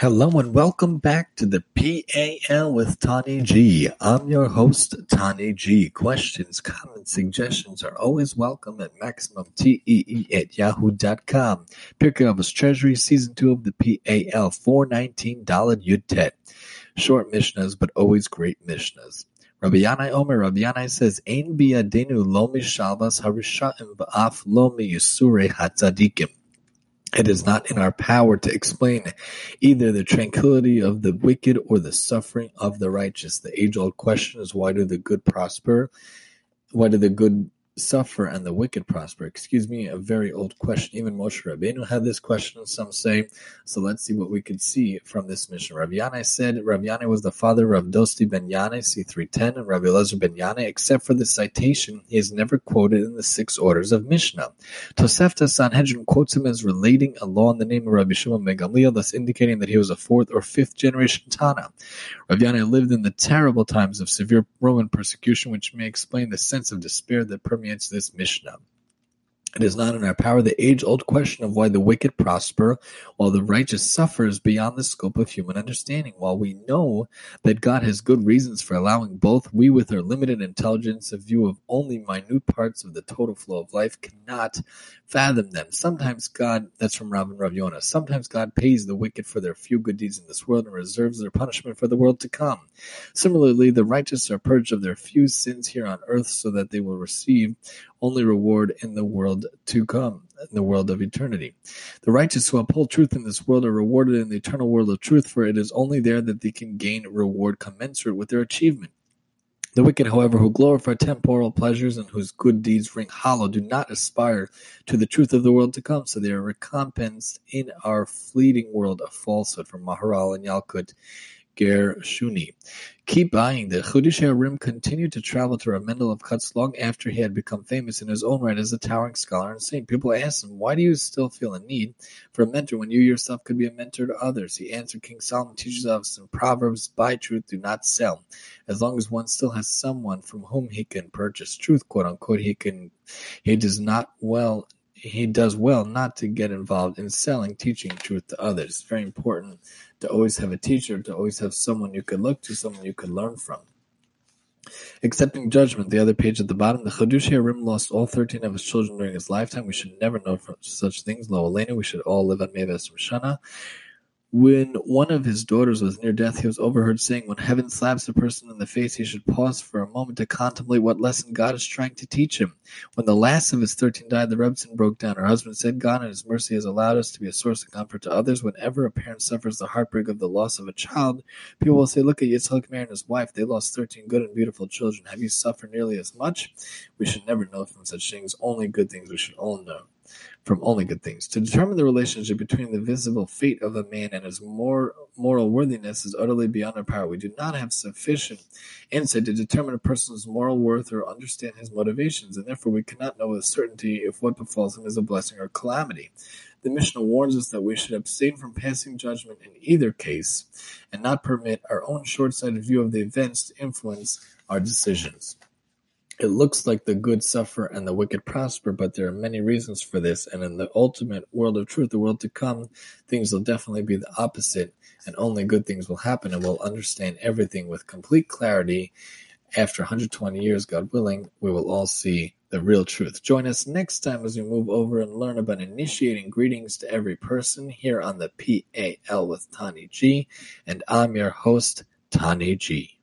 Hello and welcome back to the PAL with Tani G. I'm your host, Tani G. Questions, comments, suggestions are always welcome at MaximumTEE at yahoo.com. Avos Treasury, Season 2 of the PAL, 419 Yud Tet. Short Mishnahs, but always great Mishnahs. Rabbi Yanai Omer, Rabbi Yanai says, Ein biyadenu lo mishalvas harishaim v'af lo miyusure hatzadikim. It is not in our power to explain either the tranquility of the wicked or the suffering of the righteous. The age old question is why do the good prosper? Why do the good suffer and the wicked prosper? Excuse me, a very old question. Even Moshe Rabbeinu had this question, some say. So let's see what we could see from this Mishnah. Rav Yanai said Rav Yanai was the father of Dostai ben Yanai, C310, and Rabbi Elazar ben Yanai. Except for the citation, he is never quoted in the six orders of Mishnah. Tosefta Sanhedrin quotes him as relating a law in the name of Rabbi Shimon ben thus indicating that he was a fourth or fifth generation Tana. Rav Yanai lived in the terrible times of severe Roman persecution, which may explain the sense of despair that permeates this Mishnah. It is not in our power. The age old question of why the wicked prosper while the righteous suffers beyond the scope of human understanding. While we know that God has good reasons for allowing both, we, with our limited intelligence, a view of only minute parts of the total flow of life, cannot fathom them. Sometimes God, that's from Rav and Rav Yonah, sometimes God pays the wicked for their few good deeds in this world and reserves their punishment for the world to come. Similarly, the righteous are purged of their few sins here on earth so that they will receive only reward in the world to come, in the world of eternity. The righteous who uphold truth in this world are rewarded in the eternal world of truth, for it is only there that they can gain reward commensurate with their achievement. The wicked, however, who glorify temporal pleasures and whose good deeds ring hollow, do not aspire to the truth of the world to come, so they are recompensed in our fleeting world of falsehood. From Maharal and Yalkut Gershuni. Keep buying. The Chiddushei HaRim continued to travel to Rav Mendel of Kotzk long after he had become famous in his own right as a towering scholar and saint. People asked him, Why do you still feel a need for a mentor when you yourself could be a mentor to others? He answered, King Solomon teaches us in Proverbs, Buy truth, do not sell. As long as one still has someone from whom he can purchase truth, quote unquote, he can he does not well he does well not to get involved in selling teaching truth to others. It's very important to always have a teacher, to always have someone you could look to, someone you could learn from. Accepting judgment, the other page at the bottom. The Chiddushei HaRim lost all 13 of his children during his lifetime. We should never know such things. Lo aleinu, we should all live on Meves Shana. When one of his daughters was near death, he was overheard saying, When heaven slaps a person in the face, he should pause for a moment to contemplate what lesson God is trying to teach him. When the last of his thirteen died, the Rebbetzin broke down. Her husband said, God in his mercy has allowed us to be a source of comfort to others. Whenever a parent suffers the heartbreak of the loss of a child, people will say, Look at Yitzhak Meir and his wife. They lost 13 good and beautiful children. Have you suffered nearly as much? We should never know from such things. Only good things we should all know from only good things. To determine the relationship between the visible fate of a man and his more moral worthiness is utterly beyond our power. We do not have sufficient insight to determine a person's moral worth or understand his motivations, and therefore we cannot know with certainty if what befalls him is a blessing or calamity. The Mishnah warns us that we should abstain from passing judgment in either case and not permit our own short sighted view of the events to influence our decisions. It looks like the good suffer and the wicked prosper, but there are many reasons for this, and in the ultimate world of truth, the world to come, things will definitely be the opposite, and only good things will happen, and we'll understand everything with complete clarity. After 120 years, God willing, we will all see the real truth. Join us next time as we move over and learn about initiating greetings to every person here on the PAL with Tani G, and I'm your host, Tani G.